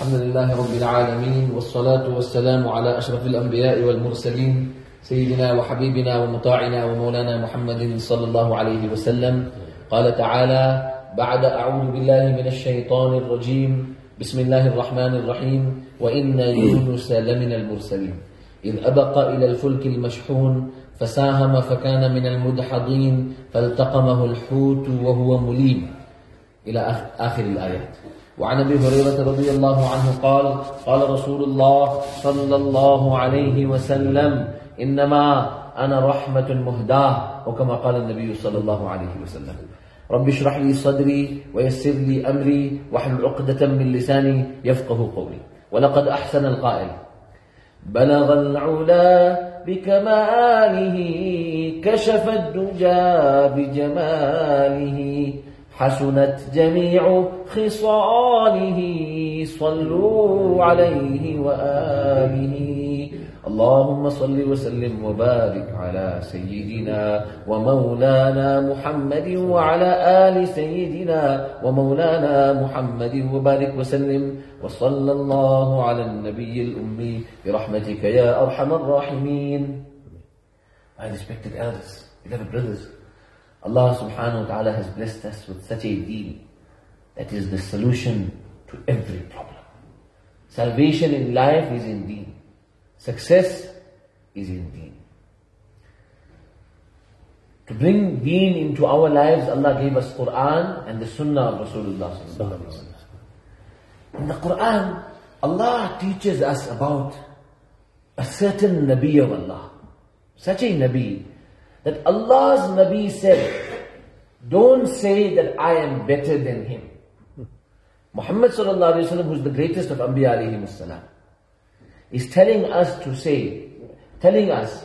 الحمد لله رب العالمين والصلاة والسلام على أشرف الأنبياء والمرسلين سيدنا وحبيبنا ومطاعنا ومولانا محمد صلى الله عليه وسلم. قال تعالى بعد أعوذ بالله من الشيطان الرجيم بسم الله الرحمن الرحيم وإن يونس لمن المرسلين. إذ أبق إلى الفلك المشحون فساهم فكان من المدحضين فالتقمه الحوت وهو مليم. إلى آخر الآيات. وعن أبي هريرة رضي الله عنه قال قال رسول الله صلى الله عليه وسلم إنما أنا رحمة مهداة وكما قال النبي صلى الله عليه وسلم. رب اشرح لي صدري ويسر لي أمري واحلل عقدة من لساني يفقه قولي. ولقد أحسن القائل. بلغ العلا بكماله كشف الدجى بجماله. حسنت جميع خصاله صلوا عليه وآله. اللهم صل وسلم وبارك على سيدنا ومولانا محمد وعلى آل سيدنا ومولانا محمد وبارك وسلم. وصلى الله على النبي الأمي برحمتك يا أرحم الراحمين. My respected elders, beloved brothers, Allah subhanahu wa ta'ala has blessed us with such a deen that is the solution to every problem. Salvation in life is in deen. Success is in deen. To bring deen into our lives, Allah gave us Quran and the Sunnah of Rasulullah In the Quran, Allah teaches us about a certain Nabi of Allah. Such a Nabi that Allah's Nabi said, don't say that I am better than him. Muhammad sallallahu alayhi wa who's the greatest of Anbiya alayhi is telling us to say, telling us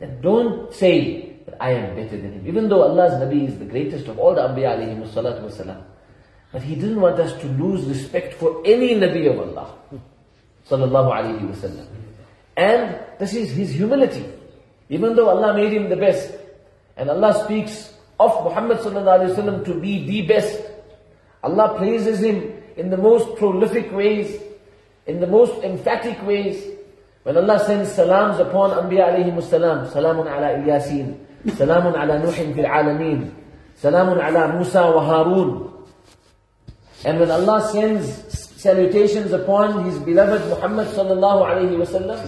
that don't say that I am better than him. Even though Allah's Nabi is the greatest of all the Anbiya alayhi salatu but he didn't want us to lose respect for any Nabi of Allah sallallahu alayhi wa And this is his humility. Even though Allah made him the best, and Allah speaks of Muhammad to be the best, Allah praises him in the most prolific ways, in the most emphatic ways. When Allah sends salams upon Anbiya alayhi salam, salamun ala Ilyasin, salamun ala Nuhin fil alameen, salamun ala Musa wa Harun. And when Allah sends salutations upon His beloved Muhammad sallallahu alayhi wasallam,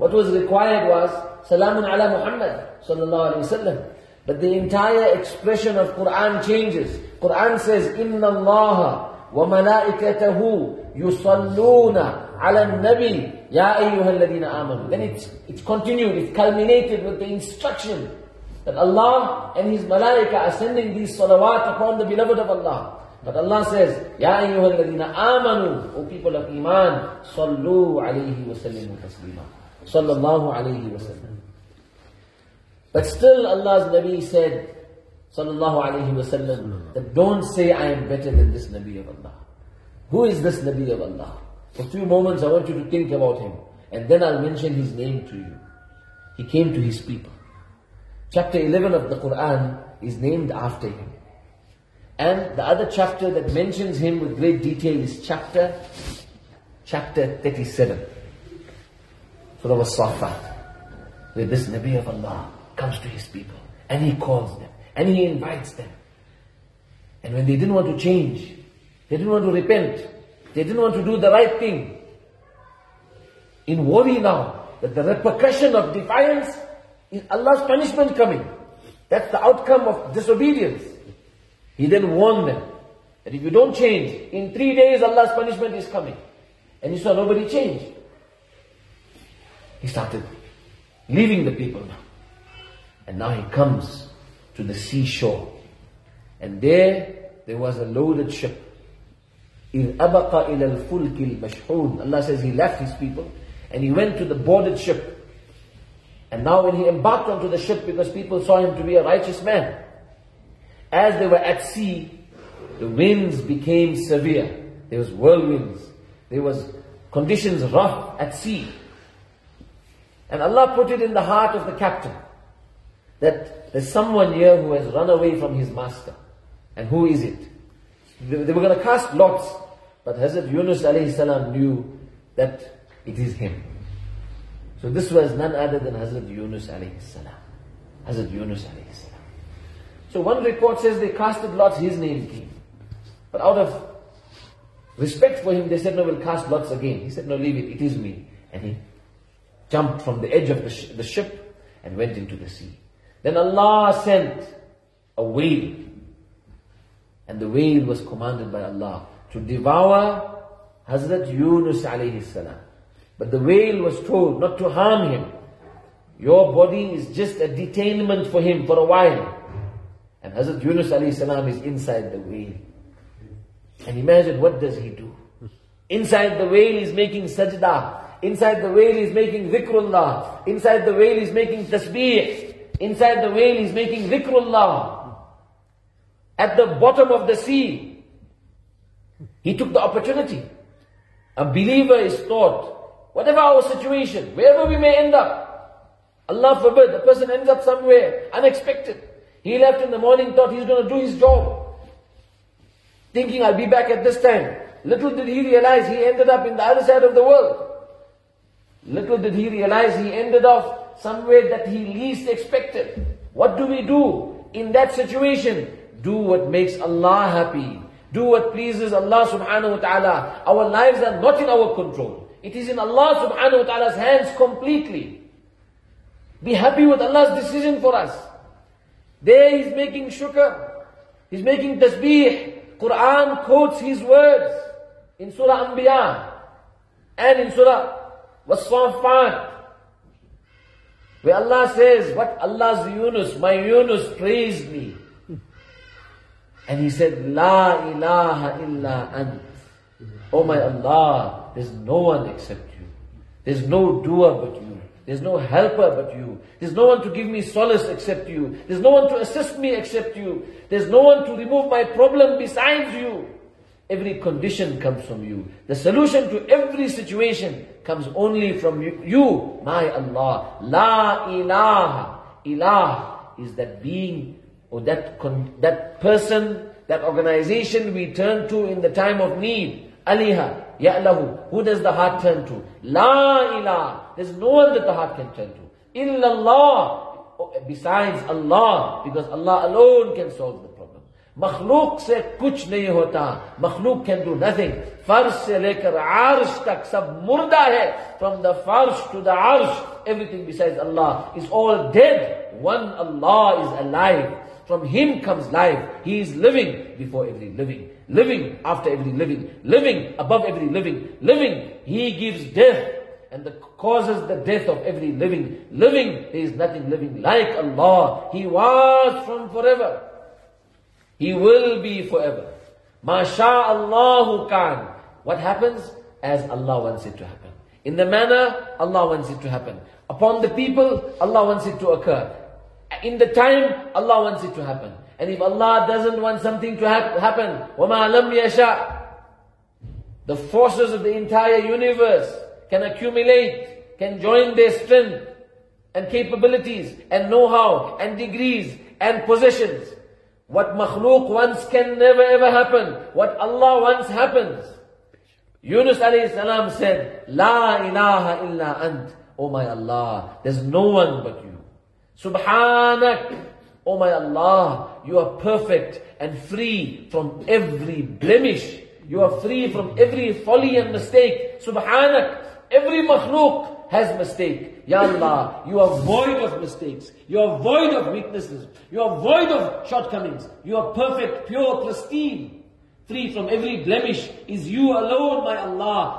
what was required was Salamun ala Muhammad sallallahu alayhi wasallam. But the entire expression of Quran changes. Quran says, Inna Allah wa malaikatahu yusalluna ala nabi ya ayyuhalladhina amanu. Then it's, it's continued, it culminated with the instruction that Allah and His malaika are sending these salawat upon the beloved of Allah. But Allah says, Ya ayyuhalladhina amanu, O people of Iman, sallu alayhi wa sallimu taslima. Sallallahu alayhi wa sallam. But still Allah's Nabi said, Sallallahu alayhi wa sallam, that don't say I am better than this Nabi of Allah. Who is this Nabi of Allah? For a few moments I want you to think about him. And then I'll mention his name to you. He came to his people. Chapter 11 of the Quran is named after him. And the other chapter that mentions him with great detail is chapter chapter 37. Surah As-Safat. Where this Nabi of Allah comes to his people and he calls them and he invites them. And when they didn't want to change, they didn't want to repent, they didn't want to do the right thing, in worry now that the repercussion of defiance is Allah's punishment coming. That's the outcome of disobedience. He then warned them that if you don't change, in three days Allah's punishment is coming. And you saw nobody change. He started leaving the people now. And now he comes to the seashore. And there, there was a loaded ship. إِذْ أَبَقَ إِلَى الْفُلْكِ الْمَشْحُونَ Allah says he left his people and he went to the boarded ship. And now when he embarked onto the ship because people saw him to be a righteous man, as they were at sea, the winds became severe. There was whirlwinds. There was conditions rough at sea. And Allah put it in the heart of the captain that there's someone here who has run away from his master. And who is it? They, they were going to cast lots. But Hazrat Yunus alayhi salam knew that it is him. So this was none other than Hazrat Yunus alayhi salam. Hazrat Yunus salam. So one report says they casted lots, his name came. But out of respect for him, they said, no, we'll cast lots again. He said, no, leave it, it is me. And he jumped from the edge of the, sh- the ship and went into the sea. Then Allah sent a whale. And the whale was commanded by Allah to devour Hazrat Yunus alayhi salam. But the whale was told not to harm him. Your body is just a detainment for him for a while. And Hazrat Yunus alayhi salam is inside the whale. And imagine what does he do? Inside the whale is making sajda. Inside the whale is making dhikrullah. Inside the whale is making tasbih. Inside the whale is making dhikrullah. At the bottom of the sea, he took the opportunity. A believer is taught Whatever our situation, wherever we may end up, Allah forbid, the person ends up somewhere unexpected. He left in the morning, thought he's going to do his job. Thinking I'll be back at this time. Little did he realize he ended up in the other side of the world. Little did he realize he ended up somewhere that he least expected. What do we do in that situation? Do what makes Allah happy. Do what pleases Allah subhanahu wa ta'ala. Our lives are not in our control. It is in Allah subhanahu wa ta'ala's hands completely. Be happy with Allah's decision for us. There he's making shukr. He's making tasbih. Quran quotes his words in Surah Anbiya and in Surah Wasfafat. Where Allah says, what Allah's Yunus, my Yunus praised me. And he said, La ilaha illa ant. Oh my Allah, there's no one except you. There's no doer but you. There's no helper but you. There's no one to give me solace except you. There's no one to assist me except you. There's no one to remove my problem besides you. Every condition comes from you. The solution to every situation comes only from you, you my Allah. La ilaha. Ilah is that being or that, that person, that organization we turn to in the time of need. Aliha, Ya'lahu. Who does the heart turn to? La ilah. There's no one that the heart can turn to. Illallah. Besides Allah. Because Allah alone can solve the problem. Makhluk se kuch nahi hota. Makhluk can do nothing. Farsh se lekar arsh tak sab murda hai. From the farsh to the arsh, everything besides Allah is all dead. One Allah is alive. From Him comes life. He is living before every living. Living after every living. Living above every living. Living. He gives death and the causes the death of every living. Living, there is nothing living like Allah. He was from forever. He will be forever. Masha Allahu kan. What happens? As Allah wants it to happen. In the manner Allah wants it to happen. Upon the people, Allah wants it to occur. In the time, Allah wants it to happen. And if Allah doesn't want something to ha- happen, وَمَا لَمْ يَشَاء The forces of the entire universe can accumulate, can join their strength and capabilities and know-how and degrees and possessions. what makhluk wants can never ever happen. What Allah wants happens. Yunus alayhi salam said, La ilaha illa ant. Oh my Allah, there's no one but you. Subhanak. Oh my Allah, you are perfect and free from every blemish. You are free from every folly and mistake. Subhanak. Every makhluk has mistake. Ya Allah, you are void of mistakes. You are void of weaknesses. You are void of shortcomings. You are perfect, pure, pristine. Free from every blemish is you alone, my Allah.